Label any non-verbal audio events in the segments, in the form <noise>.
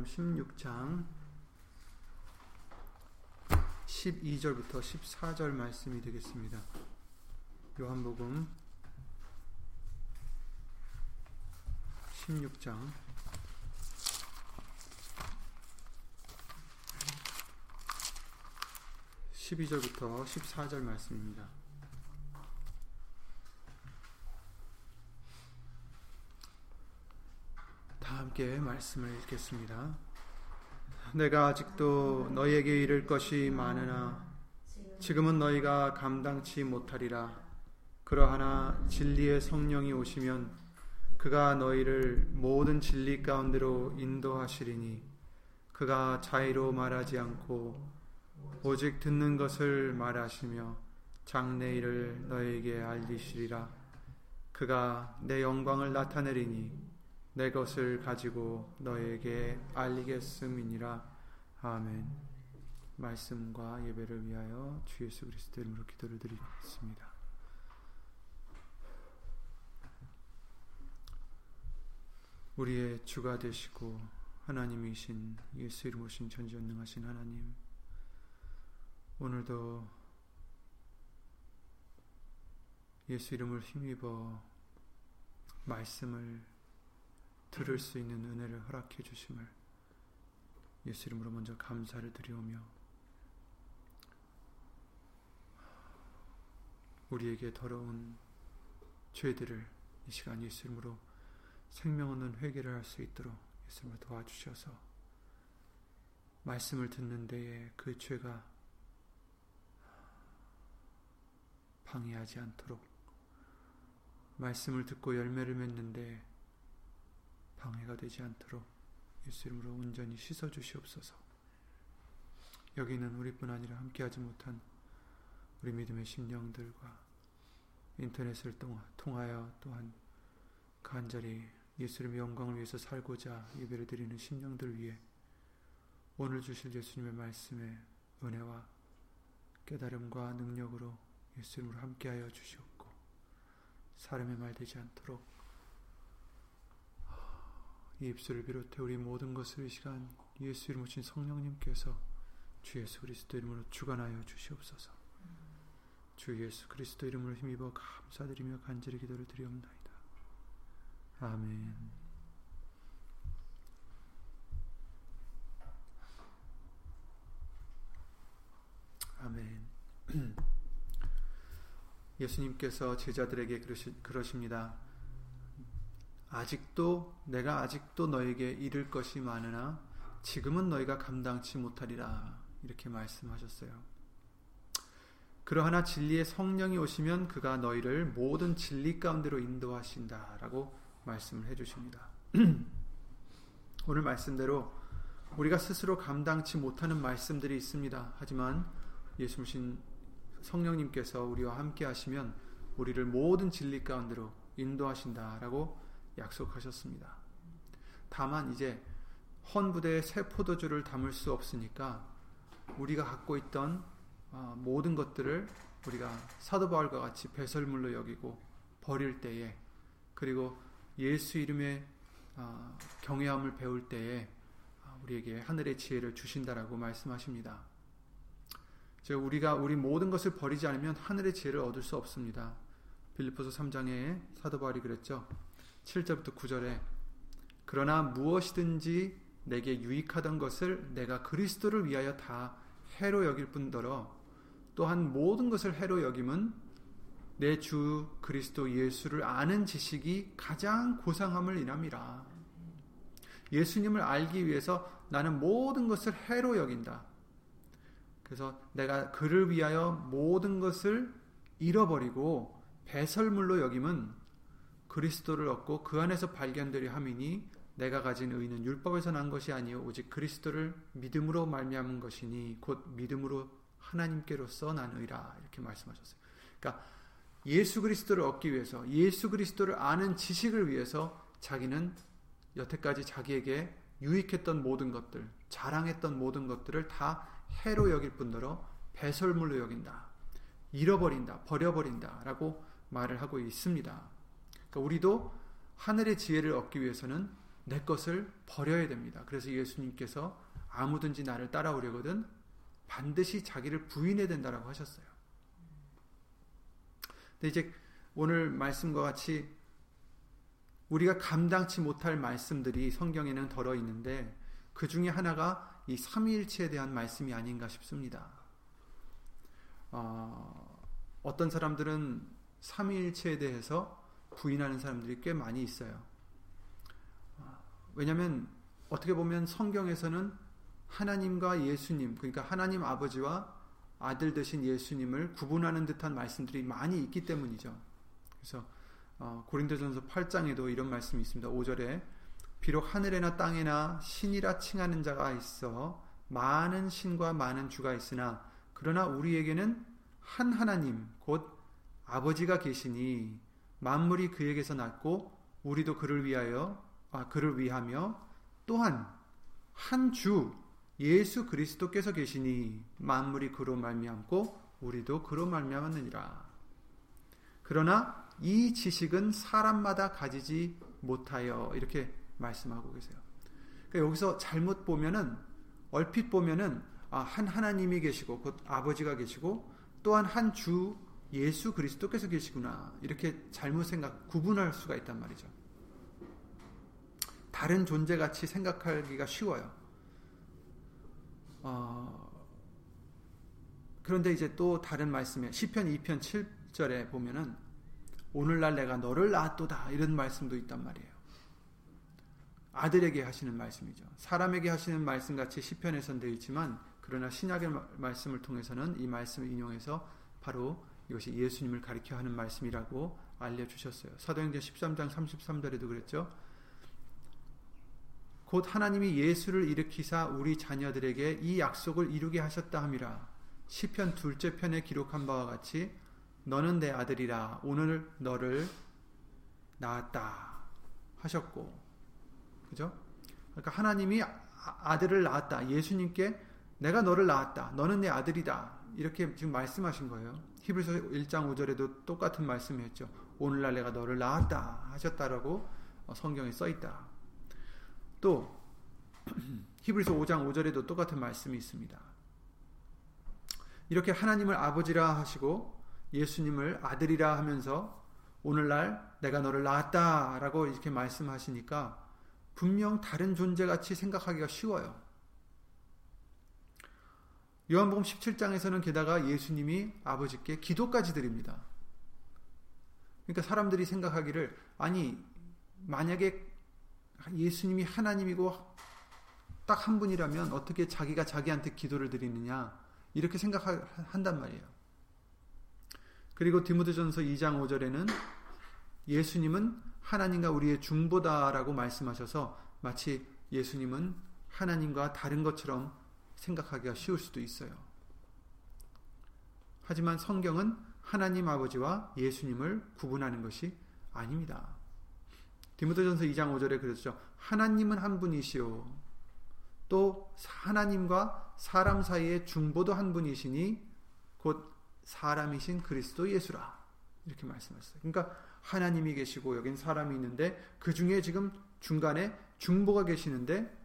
요한복음 16장 12절부터 14절 말씀이 되겠습니다. 요한복음 16장 12절부터 14절 말씀입니다. 다 함께 말씀을 읽겠습니다. 내가 아직도 너희에게 이를 것이 많으나 지금은 너희가 감당치 못하리라. 그러하나 진리의 성령이 오시면 그가 너희를 모든 진리 가운데로 인도하시리니 그가 자의로 말하지 않고 오직 듣는 것을 말하시며 장래일을 너에게 알리시리라. 그가 내 영광을 나타내리니 내 것을 가지고 너에게 알리겠음이니라. 아멘. 말씀과 예배를 위하여 주 예수 그리스도 이름으로 기도를 드리겠습니다. 우리의 주가 되시고 하나님이신 예수 이름 오신 전지전능하신 하나님 오늘도 예수 이름을 힘입어 말씀을 들을 수 있는 은혜를 허락해 주심을 예수 이름으로 먼저 감사를 드리오며 우리에게 더러운 죄들을 이 시간 예수 이름으로 생명 없는 회개를 할 수 있도록 예수님을 도와주셔서 말씀을 듣는 데에 그 죄가 방해하지 않도록 말씀을 듣고 열매를 맺는데 방해가 되지 않도록 예수 이름으로 온전히 씻어 주시옵소서. 여기는 우리뿐 아니라 함께하지 못한 우리 믿음의 심령들과 인터넷을 통하여 또한 간절히 예수님의 영광을 위해서 살고자 예배를 드리는 심령들 위해 오늘 주실 예수님의 말씀에 은혜와 깨달음과 능력으로 예수님으로 함께하여 주시옵고 사람의 말 되지 않도록 이 입술을 비롯해 우리 모든 것을 이 시간 예수 이름 오신 성령님께서 주 예수 그리스도 이름으로 주관하여 주시옵소서. 주 예수 그리스도 이름으로 힘입어 감사드리며 간절히 기도를 드리옵나이다. 아멘. 아멘. <clears throat> 예수님께서 제자들에게 그러십니다. 아직도 내가 아직도 너에게 이를 것이 많으나 지금은 너희가 감당치 못하리라 이렇게 말씀하셨어요. 그러하나 진리의 성령이 오시면 그가 너희를 모든 진리 가운데로 인도하신다라고 말씀을 해 주십니다. <clears throat> 오늘 말씀대로 우리가 스스로 감당치 못하는 말씀들이 있습니다. 하지만 예수신 성령님께서 우리와 함께 하시면 우리를 모든 진리 가운데로 인도하신다라고 약속하셨습니다. 다만 이제 헌 부대에 새 포도주를 담을 수 없으니까 우리가 갖고 있던 모든 것들을 우리가 사도 바울과 같이 배설물로 여기고 버릴 때에 그리고 예수 이름의 경외함을 배울 때에 우리에게 하늘의 지혜를 주신다라고 말씀하십니다. 즉 우리가 우리 모든 것을 버리지 않으면 하늘의 지혜를 얻을 수 없습니다. 빌립보서 3장에 사도 바울이 그랬죠. 7절부터 9절에 그러나 무엇이든지 내게 유익하던 것을 내가 그리스도를 위하여 다 해로 여길 뿐더러 또한 모든 것을 해로 여김은 내 주 그리스도 예수를 아는 지식이 가장 고상함을 인함이라. 예수님을 알기 위해서 나는 모든 것을 해로 여긴다. 그래서 내가 그를 위하여 모든 것을 잃어버리고 배설물로 여김은 그리스도를 얻고 그 안에서 발견되려 함이니 내가 가진 의는 율법에서 난 것이 아니요 오직 그리스도를 믿음으로 말미암은 것이니 곧 믿음으로 하나님께로서 난 의라 이렇게 말씀하셨어요. 그러니까 예수 그리스도를 얻기 위해서 예수 그리스도를 아는 지식을 위해서 자기는 여태까지 자기에게 유익했던 모든 것들, 자랑했던 모든 것들을 다 해로 여길 뿐더러 배설물로 여긴다. 잃어버린다. 버려버린다 라고 말을 하고 있습니다. 그러니까 우리도 하늘의 지혜를 얻기 위해서는 내 것을 버려야 됩니다. 그래서 예수님께서 아무든지 나를 따라오려거든 반드시 자기를 부인해야 된다라고 하셨어요. 근데 이제 오늘 말씀과 같이 우리가 감당치 못할 말씀들이 성경에는 덜어 있는데 그 중에 하나가 이 삼위일체에 대한 말씀이 아닌가 싶습니다. 어, 어떤 사람들은 삼위일체에 대해서 부인하는 사람들이 꽤 많이 있어요. 어, 왜냐하면 어떻게 보면 성경에서는 하나님과 예수님, 그러니까 하나님 아버지와 아들 되신 예수님을 구분하는 듯한 말씀들이 많이 있기 때문이죠. 그래서 어, 고린도전서 8장에도 이런 말씀이 있습니다. 5절에 비록 하늘에나 땅에나 신이라 칭하는 자가 있어 많은 신과 많은 주가 있으나 그러나 우리에게는 한 하나님 곧 아버지가 계시니 만물이 그에게서 났고 우리도 그를 위하여 아 그를 위하며 또한 한 주 예수 그리스도께서 계시니 만물이 그로 말미암고 우리도 그로 말미암았느니라. 그러나 이 지식은 사람마다 가지지 못하여 이렇게 말씀하고 계세요. 그러니까 여기서 잘못 보면은 얼핏 보면은 아, 한 하나님이 계시고 곧 아버지가 계시고 또한 한 주 예수 그리스도께서 계시구나 이렇게 잘못 생각 구분할 수가 있단 말이죠. 다른 존재 같이 생각하기가 쉬워요. 어, 그런데 이제 또 다른 말씀에 시편 2편 7절에 보면은 오늘날 내가 너를 낳았도다 이런 말씀도 있단 말이에요. 아들에게 하시는 말씀이죠. 사람에게 하시는 말씀 같이 시편에선 되어 있지만 그러나 신약의 말씀을 통해서는 이 말씀을 인용해서 바로 이것이 예수님을 가리켜 하는 말씀이라고 알려주셨어요. 사도행전 13장 33절에도 그랬죠. 곧 하나님이 예수를 일으키사 우리 자녀들에게 이 약속을 이루게 하셨다 함이라. 시편 둘째 편에 기록한 바와 같이 너는 내 아들이라 오늘 너를 낳았다 하셨고 그죠? 그러니까 하나님이 아, 아들을 낳았다. 예수님께 내가 너를 낳았다. 너는 내 아들이다. 이렇게 지금 말씀하신 거예요. 히브리서 1장 5절에도 똑같은 말씀이었죠. 오늘날 내가 너를 낳았다 하셨다라고 어, 성경에 써 있다. 또 <clears throat> 히브리서 5장 5절에도 똑같은 말씀이 있습니다. 이렇게 하나님을 아버지라 하시고 예수님을 아들이라 하면서 오늘날 내가 너를 낳았다라고 이렇게 말씀하시니까 분명 다른 존재 같이 생각하기가 쉬워요. 요한복음 17장에서는 게다가 예수님이 아버지께 기도까지 드립니다. 그러니까 사람들이 생각하기를 아니 만약에 예수님이 하나님이고 딱 한 분이라면 어떻게 자기가 자기한테 기도를 드리느냐 이렇게 생각한단 말이에요. 그리고 디모데전서 2장 5절에는 예수님은 하나님과 우리의 중보다라고 말씀하셔서 마치 예수님은 하나님과 다른 것처럼 생각하기가 쉬울 수도 있어요. 하지만 성경은 하나님 아버지와 예수님을 구분하는 것이 아닙니다. 디모데전서 2장 5절에 그랬죠. 하나님은 한 분이시요. 또 하나님과 사람 사이의 중보도 한 분이시니 곧 사람이신 그리스도 예수라. 이렇게 말씀하셨어요. 그러니까 하나님이 계시고 여긴 사람이 있는데 그 중에 지금 중간에 중보가 계시는데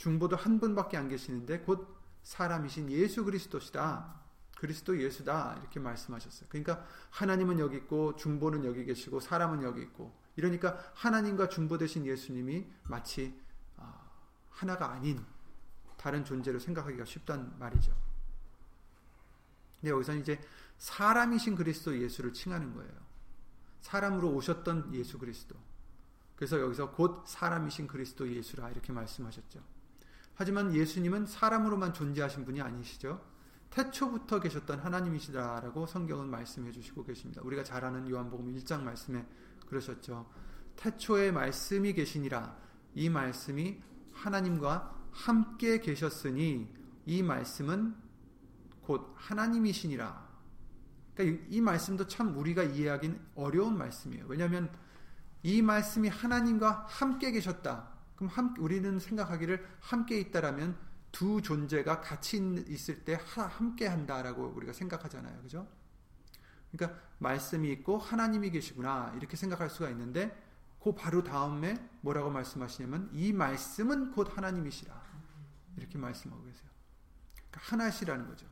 중보도 한 분밖에 안 계시는데 곧 사람이신 예수 그리스도시다. 그리스도 예수다. 이렇게 말씀하셨어요. 그러니까 하나님은 여기 있고 중보는 여기 계시고 사람은 여기 있고 이러니까 하나님과 중보 되신 예수님이 마치 아, 하나가 아닌 다른 존재로 생각하기가 쉽단 말이죠. 근데 여기서 이제 사람이신 그리스도 예수를 칭하는 거예요. 사람으로 오셨던 예수 그리스도. 그래서 여기서 곧 사람이신 그리스도 예수라 이렇게 말씀하셨죠. 하지만 예수님은 사람으로만 존재하신 분이 아니시죠. 태초부터 계셨던 하나님이시다라고 성경은 말씀해 주시고 계십니다. 우리가 잘 아는 요한복음 1장 말씀에 그러셨죠. 태초에 말씀이 계시니라. 이 말씀이 하나님과 함께 계셨으니 이 말씀은 곧 하나님이시니라. 그러니까 이 말씀도 참 우리가 이해하기는 어려운 말씀이에요. 왜냐하면 이 말씀이 하나님과 함께 계셨다. 그럼 함, 우리는 생각하기를 함께 있다라면 두 존재가 같이 있을 때 함께 한다라고 우리가 생각하잖아요. 그죠? 그러니까 말씀이 있고 하나님이 계시구나 이렇게 생각할 수가 있는데 그 바로 다음에 뭐라고 말씀하시냐면 이 말씀은 곧 하나님이시라 이렇게 말씀하고 계세요. 그러니까 하나시라는 거죠.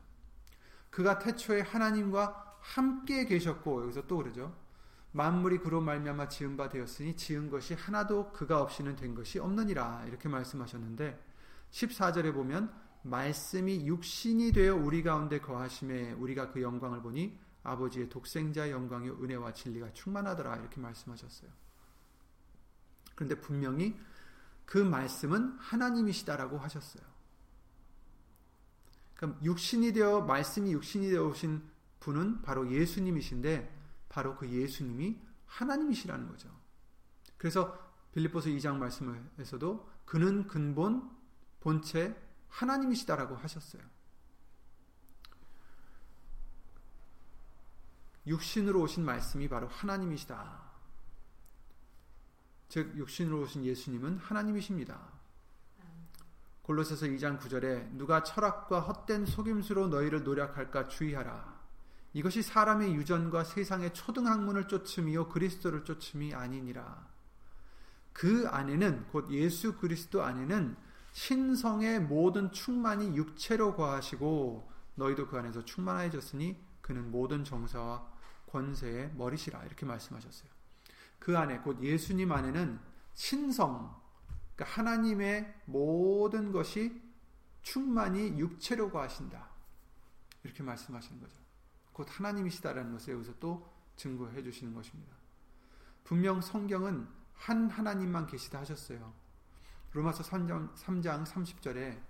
그가 태초에 하나님과 함께 계셨고 여기서 또 그러죠. 만물이 그로 말미암아 지은 바 되었으니 지은 것이 하나도 그가 없이는 된 것이 없느니라 이렇게 말씀하셨는데 14절에 보면 말씀이 육신이 되어 우리 가운데 거하심에 우리가 그 영광을 보니 아버지의 독생자 영광의 은혜와 진리가 충만하더라 이렇게 말씀하셨어요. 그런데 분명히 그 말씀은 하나님이시다라고 하셨어요. 그럼 육신이 되어 말씀이 육신이 되어 오신 분은 바로 예수님이신데 바로 그 예수님이 하나님이시라는 거죠. 그래서 빌립보서 2장 말씀에서도 그는 근본 본체 하나님이시다라고 하셨어요. 육신으로 오신 말씀이 바로 하나님이시다. 즉 육신으로 오신 예수님은 하나님이십니다. 골로새서 2장 9절에 누가 철학과 헛된 속임수로 너희를 노력할까 주의하라. 이것이 사람의 유전과 세상의 초등학문을 쫓음이요 그리스도를 쫓음이 아니니라. 그 안에는 곧 예수 그리스도 안에는 신성의 모든 충만이 육체로 거하시고 너희도 그 안에서 충만해졌으니 그는 모든 정사와 권세의 머리시라 이렇게 말씀하셨어요. 그 안에 곧 예수님 안에는 신성 그러니까 하나님의 모든 것이 충만히 육체로 거하신다. 이렇게 말씀하시는 거죠. 곧 하나님이시다라는 것을 여기서 또 증거해 주시는 것입니다. 분명 성경은 한 하나님만 계시다 하셨어요. 로마서 3장, 3장 30절에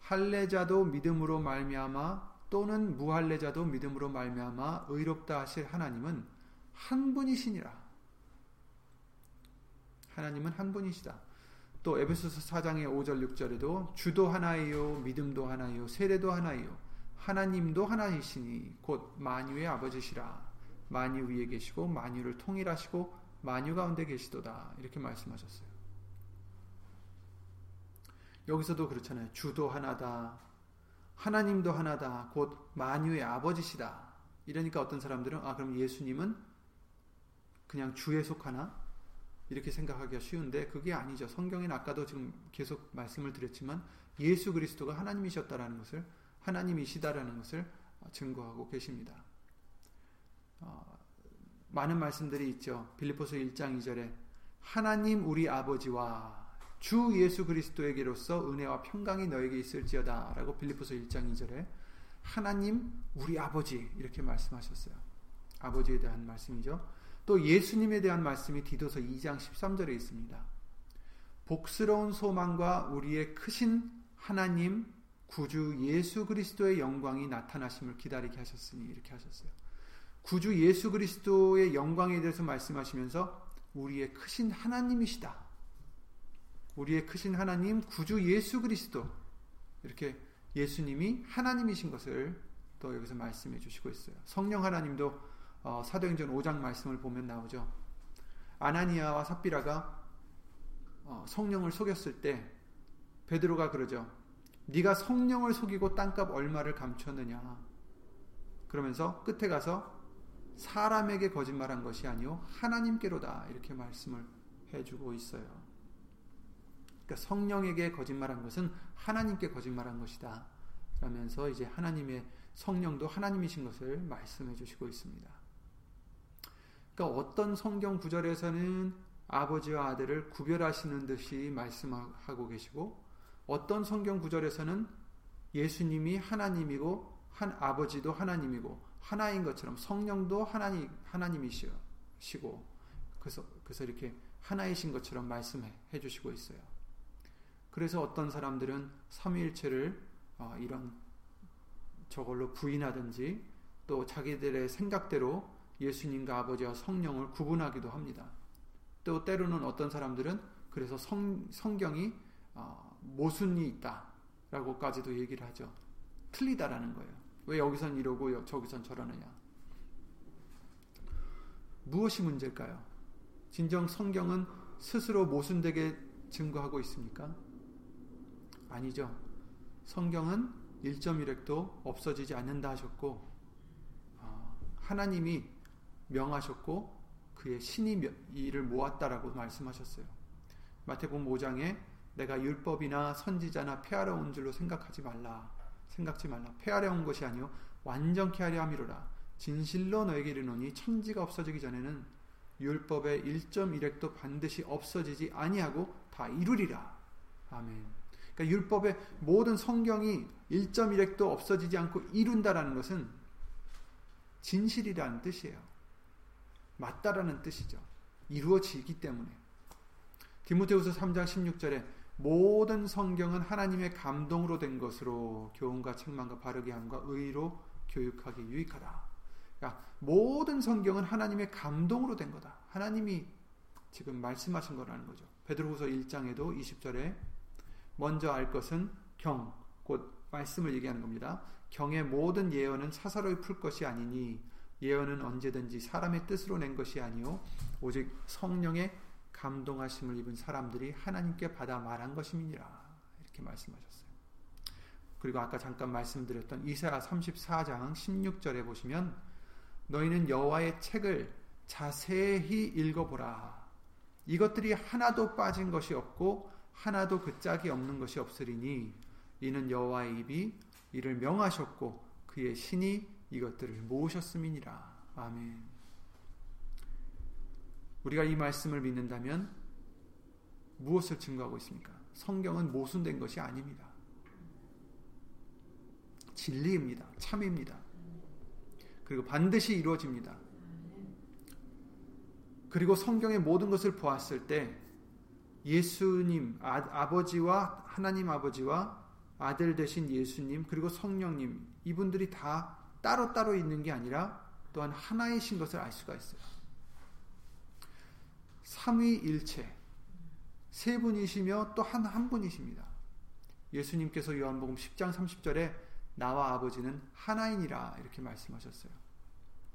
할례자도 믿음으로 말미암아 또는 무할례자도 믿음으로 말미암아 의롭다 하실 하나님은 한 분이시니라. 하나님은 한 분이시다. 또 에베소서 4장의 5절 6절에도 주도 하나이요 믿음도 하나이요 세례도 하나이요 하나님도 하나이시니 곧 만유의 아버지시라 만유 위에 계시고 만유를 통일하시고 만유 가운데 계시도다 이렇게 말씀하셨어요. 여기서도 그렇잖아요. 주도 하나다. 하나님도 하나다. 곧 만유의 아버지시다. 이러니까 어떤 사람들은 아 그럼 예수님은 그냥 주에 속하나? 이렇게 생각하기가 쉬운데 그게 아니죠. 성경엔 아까도 지금 계속 말씀을 드렸지만 예수 그리스도가 하나님이셨다라는 것을 하나님이시다라는 것을 증거하고 계십니다. 어, 많은 말씀들이 있죠. 빌립보서 1장 2절에 하나님 우리 아버지와 주 예수 그리스도에게로서 은혜와 평강이 너에게 있을지어다라고 빌립보서 1장 2절에 하나님 우리 아버지 이렇게 말씀하셨어요. 아버지에 대한 말씀이죠. 또 예수님에 대한 말씀이 디도서 2장 13절에 있습니다. 복스러운 소망과 우리의 크신 하나님 구주 예수 그리스도의 영광이 나타나심을 기다리게 하셨으니 이렇게 하셨어요. 구주 예수 그리스도의 영광에 대해서 말씀하시면서 우리의 크신 하나님이시다. 우리의 크신 하나님 구주 예수 그리스도 이렇게 예수님이 하나님이신 것을 또 여기서 말씀해 주시고 있어요. 성령 하나님도 어, 사도행전 5장 말씀을 보면 나오죠. 아나니아와 삽비라가 어, 성령을 속였을 때 베드로가 그러죠. 네가 성령을 속이고 땅값 얼마를 감췄느냐. 그러면서 끝에 가서 사람에게 거짓말한 것이 아니요 하나님께로다 이렇게 말씀을 해주고 있어요. 그러니까 성령에게 거짓말한 것은 하나님께 거짓말한 것이다. 라면서 이제 하나님의 성령도 하나님이신 것을 말씀해 주시고 있습니다. 그러니까 어떤 성경 구절에서는 아버지와 아들을 구별하시는 듯이 말씀하고 계시고 어떤 성경 구절에서는 예수님이 하나님이고 한 아버지도 하나님이고 하나인 것처럼 성령도 하나님 하나님이시고 그래서 그래서 이렇게 하나이신 것처럼 말씀해 주시고 있어요. 그래서 어떤 사람들은 삼위일체를 어, 이런 저걸로 부인하든지 또 자기들의 생각대로 예수님과 아버지와 성령을 구분하기도 합니다. 또 때로는 어떤 사람들은 그래서 성, 성경이 어, 모순이 있다라고까지도 얘기를 하죠. 틀리다라는 거예요. 왜 여기선 이러고 저기선 저러느냐? 무엇이 문제일까요? 진정 성경은 스스로 모순되게 증거하고 있습니까? 아니죠. 성경은 1.1획도 없어지지 않는다 하셨고 어, 하나님이 명하셨고 그의 신이 이를 모았다라고 말씀하셨어요. 마태복음 5장에 내가 율법이나 선지자나 폐하러 온 줄로 생각하지 말라. 생각지 말라. 폐하려 온 것이 아니요 완전케 하려 함이로라. 진실로 너에게 이르노니 천지가 없어지기 전에는 율법의 1.1획도 반드시 없어지지 아니하고 다 이루리라. 아멘. 그러니까 율법의 모든 성경이 1.1획도 없어지지 않고 이룬다라는 것은 진실이라는 뜻이에요. 맞다라는 뜻이죠. 이루어지기 때문에. 디모데후서 3장 16절에 모든 성경은 하나님의 감동으로 된 것으로 교훈과 책망과 바르게 함과 의로 교육하기 유익하다. 그러니까 모든 성경은 하나님의 감동으로 된 거다. 하나님이 지금 말씀하신 거라는 거죠. 베드로후서 1장에도 20절에 먼저 알 것은 경, 곧 말씀을 얘기하는 겁니다. 경의 모든 예언은 사사로이 풀 것이 아니니 예언은 언제든지 사람의 뜻으로 낸 것이 아니요 오직 성령의 감동하심을 입은 사람들이 하나님께 받아 말한 것임이니라 이렇게 말씀하셨어요. 그리고 아까 잠깐 말씀드렸던 이사야 34장 16절에 보시면 너희는 여호와의 책을 자세히 읽어보라. 이것들이 하나도 빠진 것이 없고 하나도 그 짝이 없는 것이 없으리니 이는 여호와의 입이 이를 명하셨고 그의 신이 이것들을 모으셨음이니라. 아멘. 우리가 이 말씀을 믿는다면 무엇을 증거하고 있습니까? 성경은 모순된 것이 아닙니다. 진리입니다. 참입니다. 그리고 반드시 이루어집니다. 그리고 성경의 모든 것을 보았을 때 예수님, 아, 버지와 하나님 아버지와 아들 되신 예수님, 그리고 성령님, 이분들이 다 따로따로 있는 게 아니라 또한 하나이신 것을 알 수가 있어요. 삼위일체, 세 분이시며 또 한 한 분이십니다. 예수님께서 요한복음 10장 30절에 나와 아버지는 하나이니라 이렇게 말씀하셨어요.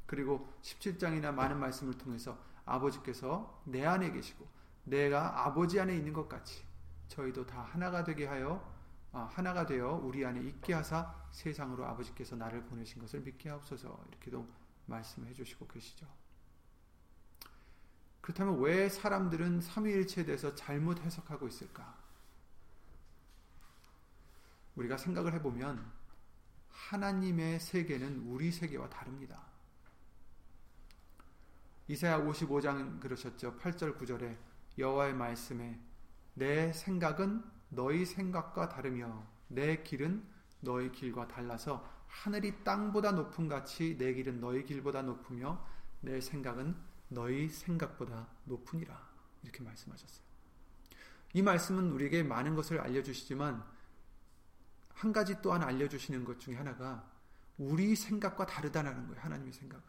그리고 17장이나 많은 말씀을 통해서 아버지께서 내 안에 계시고 내가 아버지 안에 있는 것 같이 저희도 다 하나가 되게 하여 아, 하나가 되어 우리 안에 있게 하사 세상으로 아버지께서 나를 보내신 것을 믿게 하옵소서 이렇게도 말씀해 주시고 계시죠. 그렇다면 왜 사람들은 삼위일체에 대해서 잘못 해석하고 있을까? 우리가 생각을 해보면 하나님의 세계는 우리 세계와 다릅니다. 이사야 55장 그러셨죠. 8절 9절에 여호와의 말씀에 내 생각은 너희 생각과 다르며 내 길은 너희 길과 달라서 하늘이 땅보다 높은 같이 내 길은 너희 길보다 높으며 내 생각은 너희 생각보다 높으니라. 이렇게 말씀하셨어요. 이 말씀은 우리에게 많은 것을 알려주시지만 한 가지 또한 알려주시는 것 중에 하나가 우리 생각과 다르다는 거예요. 하나님의 생각은.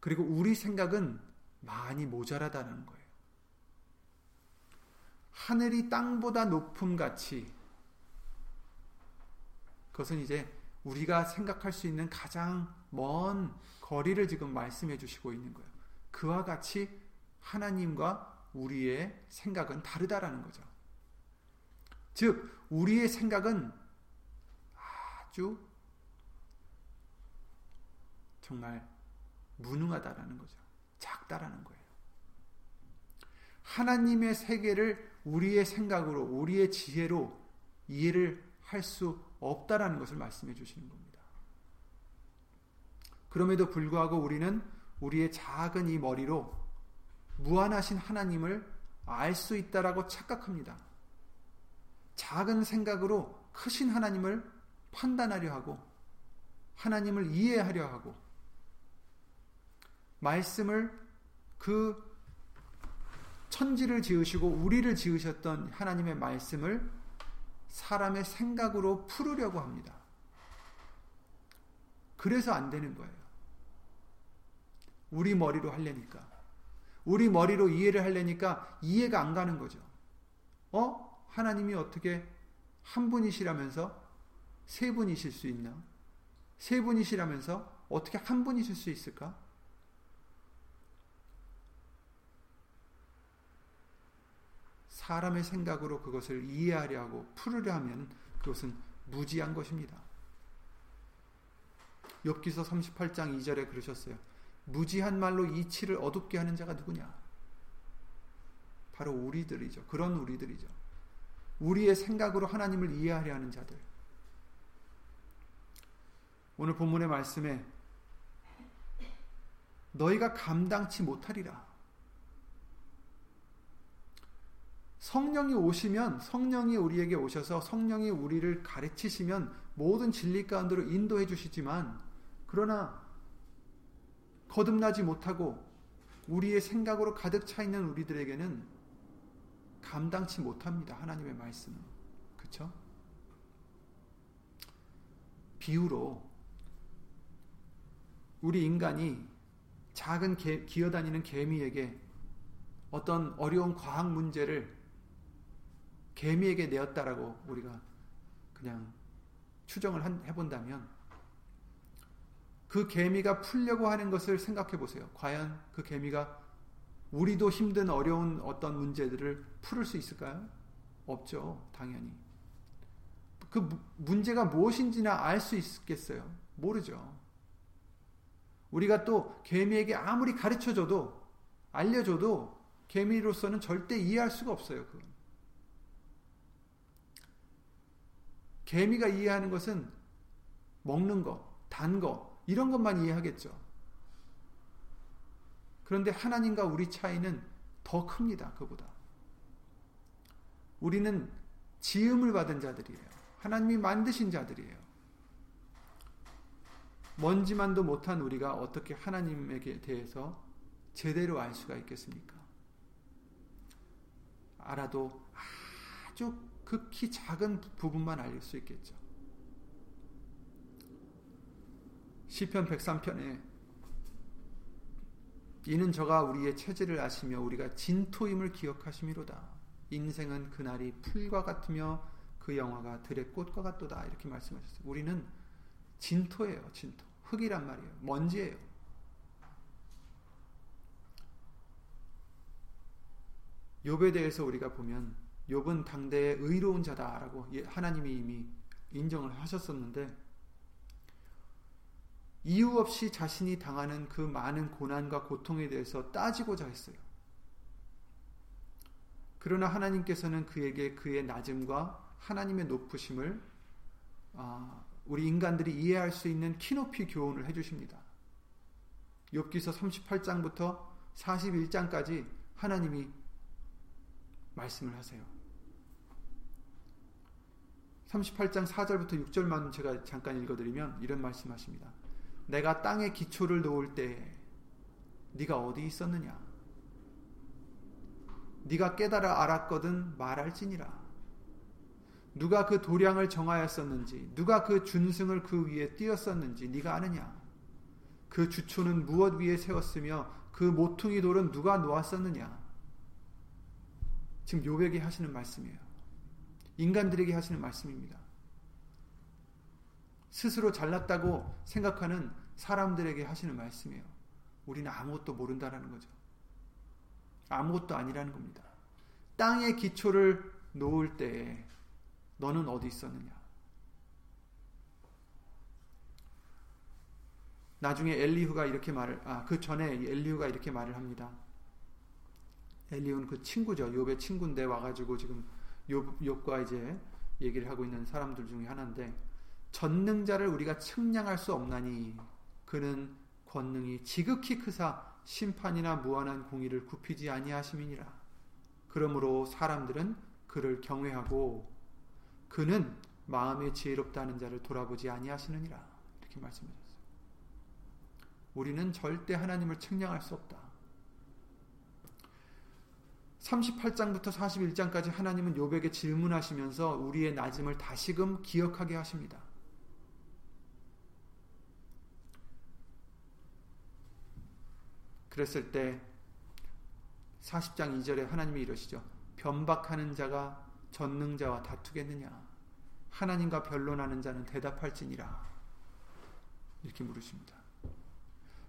그리고 우리 생각은 많이 모자라다는 거예요. 하늘이 땅보다 높음 같이 그것은 이제 우리가 생각할 수 있는 가장 먼 거리를 지금 말씀해 주시고 있는 거예요. 그와 같이 하나님과 우리의 생각은 다르다라는 거죠. 즉, 우리의 생각은 아주 정말 무능하다라는 거죠. 작다라는 거예요. 하나님의 세계를 우리의 생각으로, 우리의 지혜로 이해를 할 수 없다라는 것을 말씀해 주시는 겁니다. 그럼에도 불구하고 우리는 우리의 작은 이 머리로 무한하신 하나님을 알 수 있다라고 착각합니다. 작은 생각으로 크신 하나님을 판단하려 하고 하나님을 이해하려 하고 말씀을 그 천지를 지으시고 우리를 지으셨던 하나님의 말씀을 사람의 생각으로 풀으려고 합니다. 그래서 안 되는 거예요. 우리 머리로 하려니까. 우리 머리로 이해를 하려니까 이해가 안 가는 거죠. 어? 하나님이 어떻게 한 분이시라면서 세 분이실 수 있나? 세 분이시라면서 어떻게 한 분이실 수 있을까? 사람의 생각으로 그것을 이해하려 하고 풀으려 하면 그것은 무지한 것입니다. 욥기서 38장 2절에 그러셨어요. 무지한 말로 이치를 어둡게 하는 자가 누구냐? 바로 우리들이죠. 그런 우리들이죠. 우리의 생각으로 하나님을 이해하려 하는 자들. 오늘 본문의 말씀에 너희가 감당치 못하리라. 성령이 오시면 성령이 우리에게 오셔서 성령이 우리를 가르치시면 모든 진리 가운데로 인도해 주시지만 그러나 거듭나지 못하고 우리의 생각으로 가득 차 있는 우리들에게는 감당치 못합니다. 하나님의 말씀은. 그렇죠? 비유로 우리 인간이 작은 개, 기어다니는 개미에게 어떤 어려운 과학 문제를 개미에게 내었다라고 우리가 그냥 추정을 해본다면 그 개미가 풀려고 하는 것을 생각해 보세요. 과연 그 개미가 우리도 힘든 어려운 어떤 문제들을 풀을 수 있을까요? 없죠. 당연히. 그 문제가 무엇인지나 알 수 있겠어요? 모르죠. 우리가 또 개미에게 아무리 가르쳐 줘도 알려줘도 개미로서는 절대 이해할 수가 없어요. 그건. 개미가 이해하는 것은 먹는 거, 단 거, 이런 것만 이해하겠죠. 그런데 하나님과 우리 차이는 더 큽니다. 그보다. 우리는 지음을 받은 자들이에요. 하나님이 만드신 자들이에요. 먼지만도 못한 우리가 어떻게 하나님에게 대해서 제대로 알 수가 있겠습니까? 알아도 아주 극히 작은 부분만 알 수 있겠죠. 시편 103편에 이는 저가 우리의 체질을 아시며 우리가 진토임을 기억하심이로다. 인생은 그날이 풀과 같으며 그 영화가 들의 꽃과 같도다. 이렇게 말씀하셨어요. 우리는 진토예요. 진토. 흙이란 말이에요. 먼지예요. 욥에 대해서 우리가 보면 욥은 당대의 의로운 자다라고 예, 하나님이 이미 인정을 하셨었는데 이유 없이 자신이 당하는 그 많은 고난과 고통에 대해서 따지고자 했어요. 그러나 하나님께서는 그에게 그의 낮음과 하나님의 높으심을 아, 우리 인간들이 이해할 수 있는 키높이 교훈을 해주십니다. 욥기서 38장부터 41장까지 하나님이 말씀을 하세요. 38장 4절부터 6절만 제가 잠깐 읽어드리면 이런 말씀하십니다. 내가 땅에 기초를 놓을 때 네가 어디 있었느냐? 네가 깨달아 알았거든 말할지니라. 누가 그 도량을 정하였었는지, 누가 그 준승을 그 위에 띄었었는지 네가 아느냐? 그 주초는 무엇 위에 세웠으며 그 모퉁이 돌은 누가 놓았었느냐? 지금 요백이 하시는 말씀이에요. 인간들에게 하시는 말씀입니다. 스스로 잘났다고 생각하는 사람들에게 하시는 말씀이에요. 우리는 아무것도 모른다라는 거죠. 아무것도 아니라는 겁니다. 땅의 기초를 놓을 때에 너는 어디 있었느냐? 나중에 엘리후가 이렇게 말을 아 그 전에 엘리후가 이렇게 말을 합니다. 엘리후는 그 친구죠. 욥의 친구인데 와가지고 지금 욥 욥과 이제 얘기를 하고 있는 사람들 중에 하나인데 전능자를 우리가 측량할 수 없나니 그는 권능이 지극히 크사 심판이나 무한한 공의를 굽히지 아니하심이니라. 그러므로 사람들은 그를 경외하고 그는 마음에 지혜롭다는 자를 돌아보지 아니하시느니라. 이렇게 말씀하셨어요. 우리는 절대 하나님을 측량할 수 없다. 38장부터 41장까지 하나님은 요백에 질문하시면서 우리의 낮음을 다시금 기억하게 하십니다. 그랬을 때 40장 2절에 하나님이 이러시죠. 변박하는 자가 전능자와 다투겠느냐? 하나님과 변론하는 자는 대답할지니라. 이렇게 물으십니다.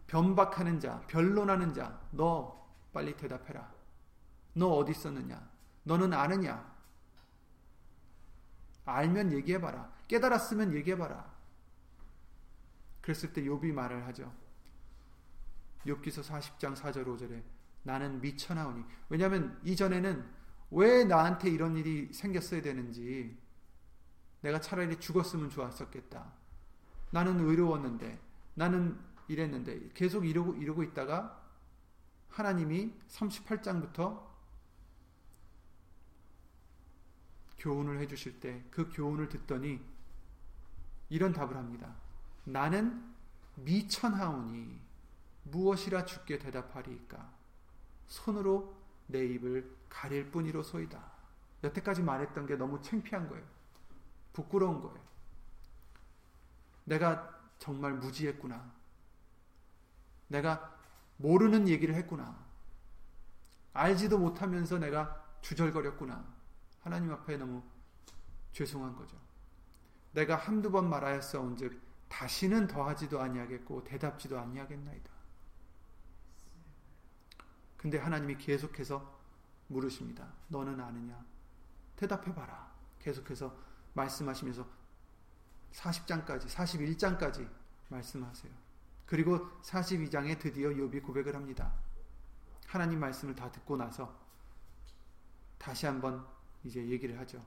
변박하는 자, 변론하는 자, 너 빨리 대답해라. 너 어디 있었느냐? 너는 아느냐? 알면 얘기해봐라. 깨달았으면 얘기해봐라. 그랬을 때 욥이 말을 하죠. 욥기서 40장 4절 5절에 나는 미천하오니 왜냐하면 이전에는 왜 나한테 이런 일이 생겼어야 되는지 내가 차라리 죽었으면 좋았었겠다. 나는 의로웠는데 나는 이랬는데 계속 이러고 이러고 있다가 하나님이 38장부터 교훈을 해 주실 때 그 교훈을 듣더니 이런 답을 합니다. 나는 미천하오니 무엇이라 죽게 대답하리이까 손으로 내 입을 가릴 뿐이로소이다. 여태까지 말했던 게 너무 창피한 거예요. 부끄러운 거예요. 내가 정말 무지했구나. 내가 모르는 얘기를 했구나. 알지도 못하면서 내가 주절거렸구나. 하나님 앞에 너무 죄송한 거죠. 내가 한두 번 말하였사온즉 다시는 더하지도 아니하겠고 대답지도 아니하겠나이다. 근데 하나님이 계속해서 물으십니다. 너는 아느냐? 대답해 봐라. 계속해서 말씀하시면서 40장까지 41장까지 말씀하세요. 그리고 42장에 드디어 욥이 고백을 합니다. 하나님 말씀을 다 듣고 나서 다시 한번 이제 얘기를 하죠.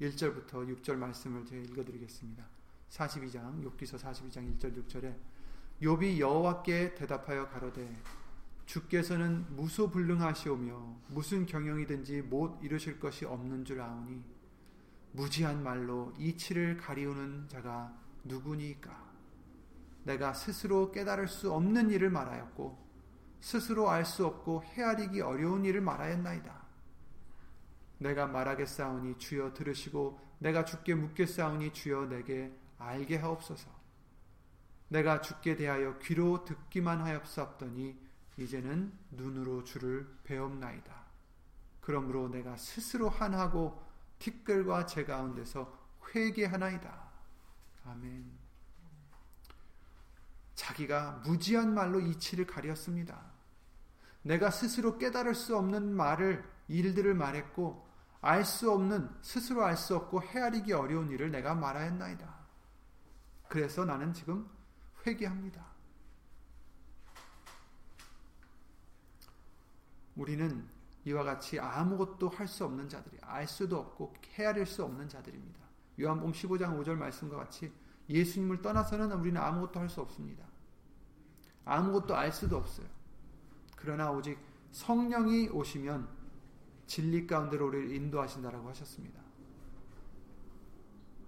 1절부터 6절 말씀을 제가 읽어 드리겠습니다. 42장 욥기서 42장 1절 6절에 욥이 여호와께 대답하여 가로되 주께서는 무소불능하시오며 무슨 경영이든지 못 이루실 것이 없는 줄 아오니 무지한 말로 이치를 가리우는 자가 누구니까? 내가 스스로 깨달을 수 없는 일을 말하였고 스스로 알 수 없고 헤아리기 어려운 일을 말하였나이다. 내가 말하겠사오니 주여 들으시고 내가 주께 묻겠사오니 주여 내게 알게 하옵소서. 내가 주께 대하여 귀로 듣기만 하였사옵더니 이제는 눈으로 주를 배옵나이다. 그러므로 내가 스스로 한하고 티끌과 제 가운데서 회개하나이다. 아멘. 자기가 무지한 말로 이치를 가렸습니다. 내가 스스로 깨달을 수 없는 말을 일들을 말했고 알 수 없는 스스로 알 수 없고 헤아리기 어려운 일을 내가 말하였나이다. 그래서 나는 지금 회개합니다. 우리는 이와 같이 아무것도 할 수 없는 자들이 알 수도 없고 헤아릴 수 없는 자들입니다. 요한복음 15장 5절 말씀과 같이 예수님을 떠나서는 우리는 아무것도 할 수 없습니다. 아무것도 알 수도 없어요. 그러나 오직 성령이 오시면 진리 가운데로 우리를 인도하신다라고 하셨습니다.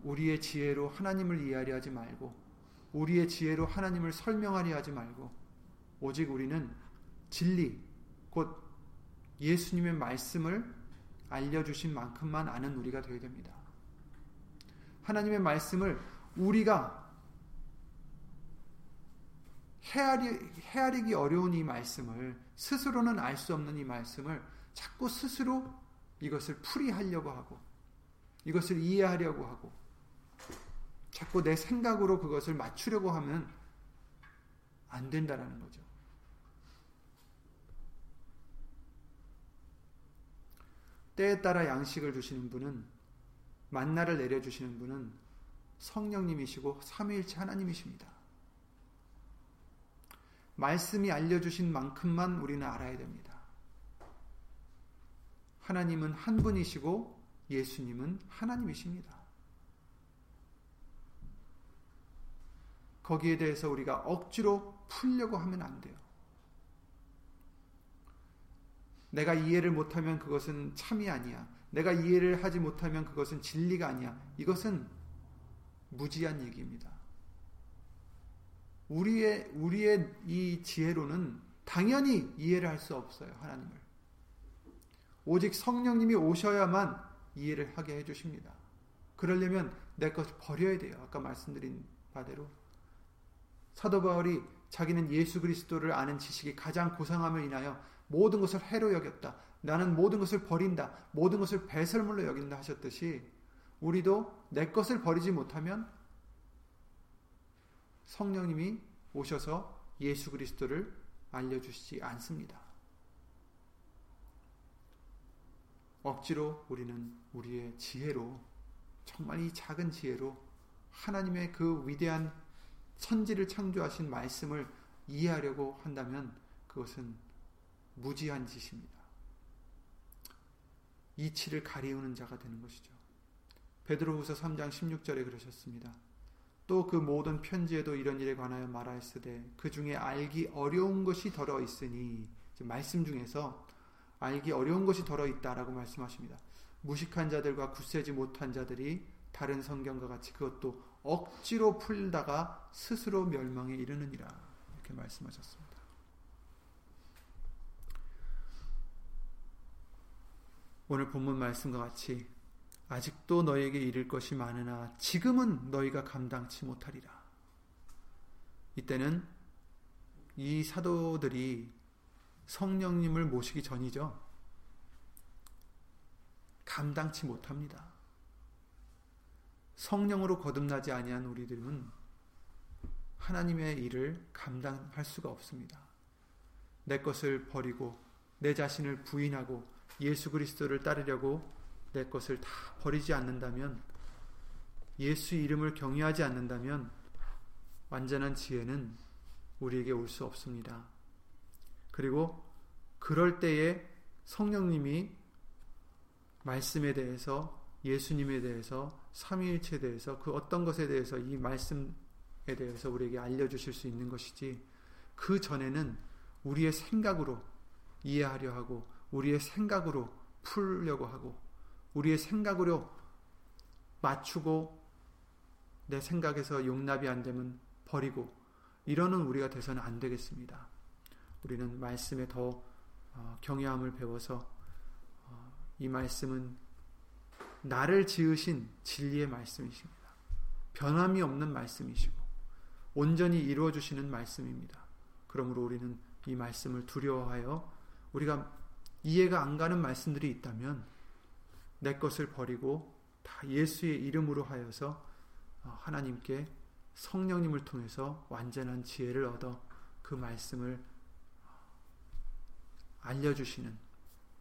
우리의 지혜로 하나님을 이해하려 하지 말고 우리의 지혜로 하나님을 설명하려 하지 말고 오직 우리는 진리 곧 예수님의 말씀을 알려주신 만큼만 아는 우리가 되어야 됩니다. 하나님의 말씀을 우리가 헤아리, 헤아리기 어려운 이 말씀을 스스로는 알 수 없는 이 말씀을 자꾸 스스로 이것을 풀이하려고 하고 이것을 이해하려고 하고 자꾸 내 생각으로 그것을 맞추려고 하면 안 된다라는 거죠. 때에 따라 양식을 주시는 분은 만나를 내려주시는 분은 성령님이시고 삼위일체 하나님이십니다. 말씀이 알려주신 만큼만 우리는 알아야 됩니다. 하나님은 한 분이시고 예수님은 하나님이십니다. 거기에 대해서 우리가 억지로 풀려고 하면 안 돼요. 내가 이해를 못하면 그것은 참이 아니야. 내가 이해를 하지 못하면 그것은 진리가 아니야. 이것은 무지한 얘기입니다. 우리의 우리의 이 지혜로는 당연히 이해를 할 수 없어요. 하나님을. 오직 성령님이 오셔야만 이해를 하게 해 주십니다. 그러려면 내 것을 버려야 돼요. 아까 말씀드린 바대로 사도 바울이 자기는 예수 그리스도를 아는 지식이 가장 고상함을 인하여 모든 것을 해로 여겼다. 나는 모든 것을 버린다. 모든 것을 배설물로 여긴다 하셨듯이 우리도 내 것을 버리지 못하면 성령님이 오셔서 예수 그리스도를 알려주시지 않습니다. 억지로 우리는 우리의 지혜로 정말 이 작은 지혜로 하나님의 그 위대한 천지를 창조하신 말씀을 이해하려고 한다면 그것은 무지한 짓입니다. 이치를 가리우는 자가 되는 것이죠. 베드로후서 3장 16절에 그러셨습니다. 또 그 모든 편지에도 이런 일에 관하여 말하였으되 그 중에 알기 어려운 것이 더러 있으니 말씀 중에서 알기 어려운 것이 더러 있다라고 말씀하십니다. 무식한 자들과 굳세지 못한 자들이 다른 성경과 같이 그것도 억지로 풀다가 스스로 멸망에 이르느니라 이렇게 말씀하셨습니다. 오늘 본문 말씀과 같이 아직도 너에게 이를 것이 많으나 지금은 너희가 감당치 못하리라. 이때는 이 사도들이 성령님을 모시기 전이죠. 감당치 못합니다. 성령으로 거듭나지 아니한 우리들은 하나님의 일을 감당할 수가 없습니다. 내 것을 버리고 내 자신을 부인하고 예수 그리스도를 따르려고 내 것을 다 버리지 않는다면 예수 이름을 경외하지 않는다면 완전한 지혜는 우리에게 올 수 없습니다. 그리고 그럴 때에 성령님이 말씀에 대해서 예수님에 대해서 삼위일체에 대해서 그 어떤 것에 대해서 이 말씀에 대해서 우리에게 알려주실 수 있는 것이지 그 전에는 우리의 생각으로 이해하려 하고 우리의 생각으로 풀려고 하고 우리의 생각으로 맞추고 내 생각에서 용납이 안 되면 버리고 이러는 우리가 돼서는 안 되겠습니다. 우리는 말씀에 더 어, 경외함을 배워서 어, 이 말씀은 나를 지으신 진리의 말씀이십니다. 변함이 없는 말씀이시고 온전히 이루어 주시는 말씀입니다. 그러므로 우리는 이 말씀을 두려워하여 우리가 이해가 안 가는 말씀들이 있다면 내 것을 버리고 다 예수의 이름으로 하여서 어, 하나님께 성령님을 통해서 완전한 지혜를 얻어 그 말씀을 알려주시는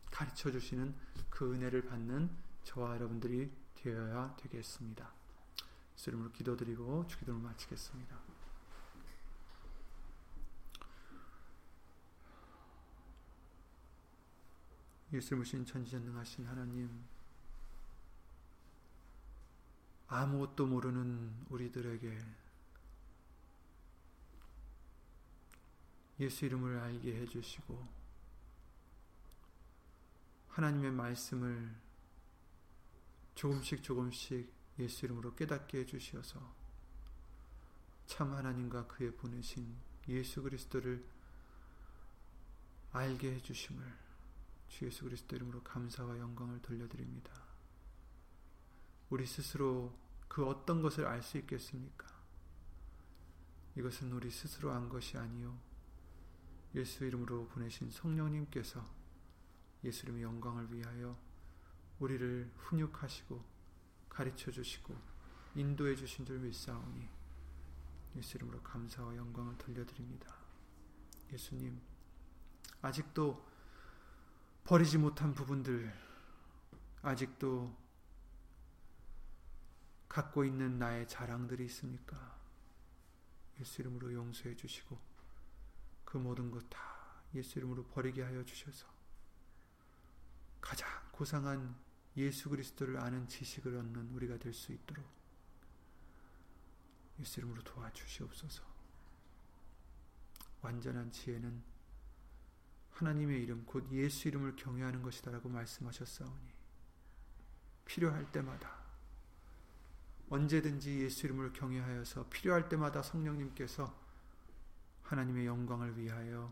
가르쳐 주시는 그 은혜를 받는 저와 여러분들이 되어야 되겠습니다. 이름으로 기도드리고 주기도를 마치겠습니다. 예수님신 천지전능하신 하나님 아무것도 모르는 우리들에게 예수 이름을 알게 해주시고 하나님의 말씀을 조금씩 조금씩 예수 이름으로 깨닫게 해주시어서 참 하나님과 그의 보내신 예수 그리스도를 알게 해주심을 주 예수 그리스도 이름으로 감사와 영광을 돌려드립니다. 우리 스스로 그 어떤 것을 알 수 있겠습니까? 이것은 우리 스스로 안 것이 아니요 예수 이름으로 보내신 성령님께서 예수 이름의 영광을 위하여 우리를 훈육하시고 가르쳐 주시고 인도해 주신 줄 믿사오니 예수 이름으로 감사와 영광을 돌려드립니다. 예수님 아직도 버리지 못한 부분들 아직도 갖고 있는 나의 자랑들이 있습니까? 예수 이름으로 용서해 주시고 그 모든 것 다 예수 이름으로 버리게 하여 주셔서 가장 고상한 예수 그리스도를 아는 지식을 얻는 우리가 될 수 있도록 예수 이름으로 도와주시옵소서. 완전한 지혜는 하나님의 이름 곧 예수 이름을 경외하는 것이다라고 말씀하셨사오니 필요할 때마다 언제든지 예수 이름을 경외하여서 필요할 때마다 성령님께서 하나님의 영광을 위하여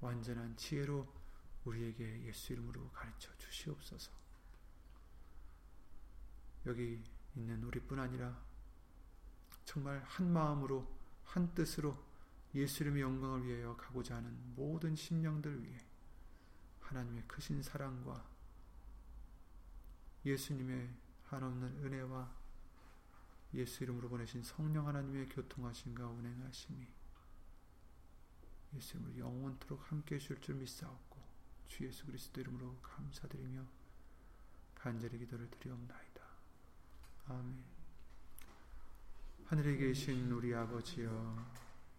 완전한 지혜로 우리에게 예수 이름으로 가르쳐 주시옵소서. 여기 있는 우리뿐 아니라 정말 한 마음으로 한 뜻으로 예수 이름의 영광을 위하여 가고자 하는 모든 심령들 위해 하나님의 크신 사랑과 예수님의 한없는 은혜와 예수 이름으로 보내신 성령 하나님의 교통하심과 운행하심이 예수님을 영원토록 함께 해줄 줄 믿사옵고 주 예수 그리스도 이름으로 감사드리며 간절히 기도를 드리옵나이다. 아멘 하늘에 계신 우리 아버지여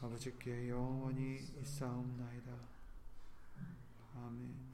아버지께 영원히 있사옵나이다. 아멘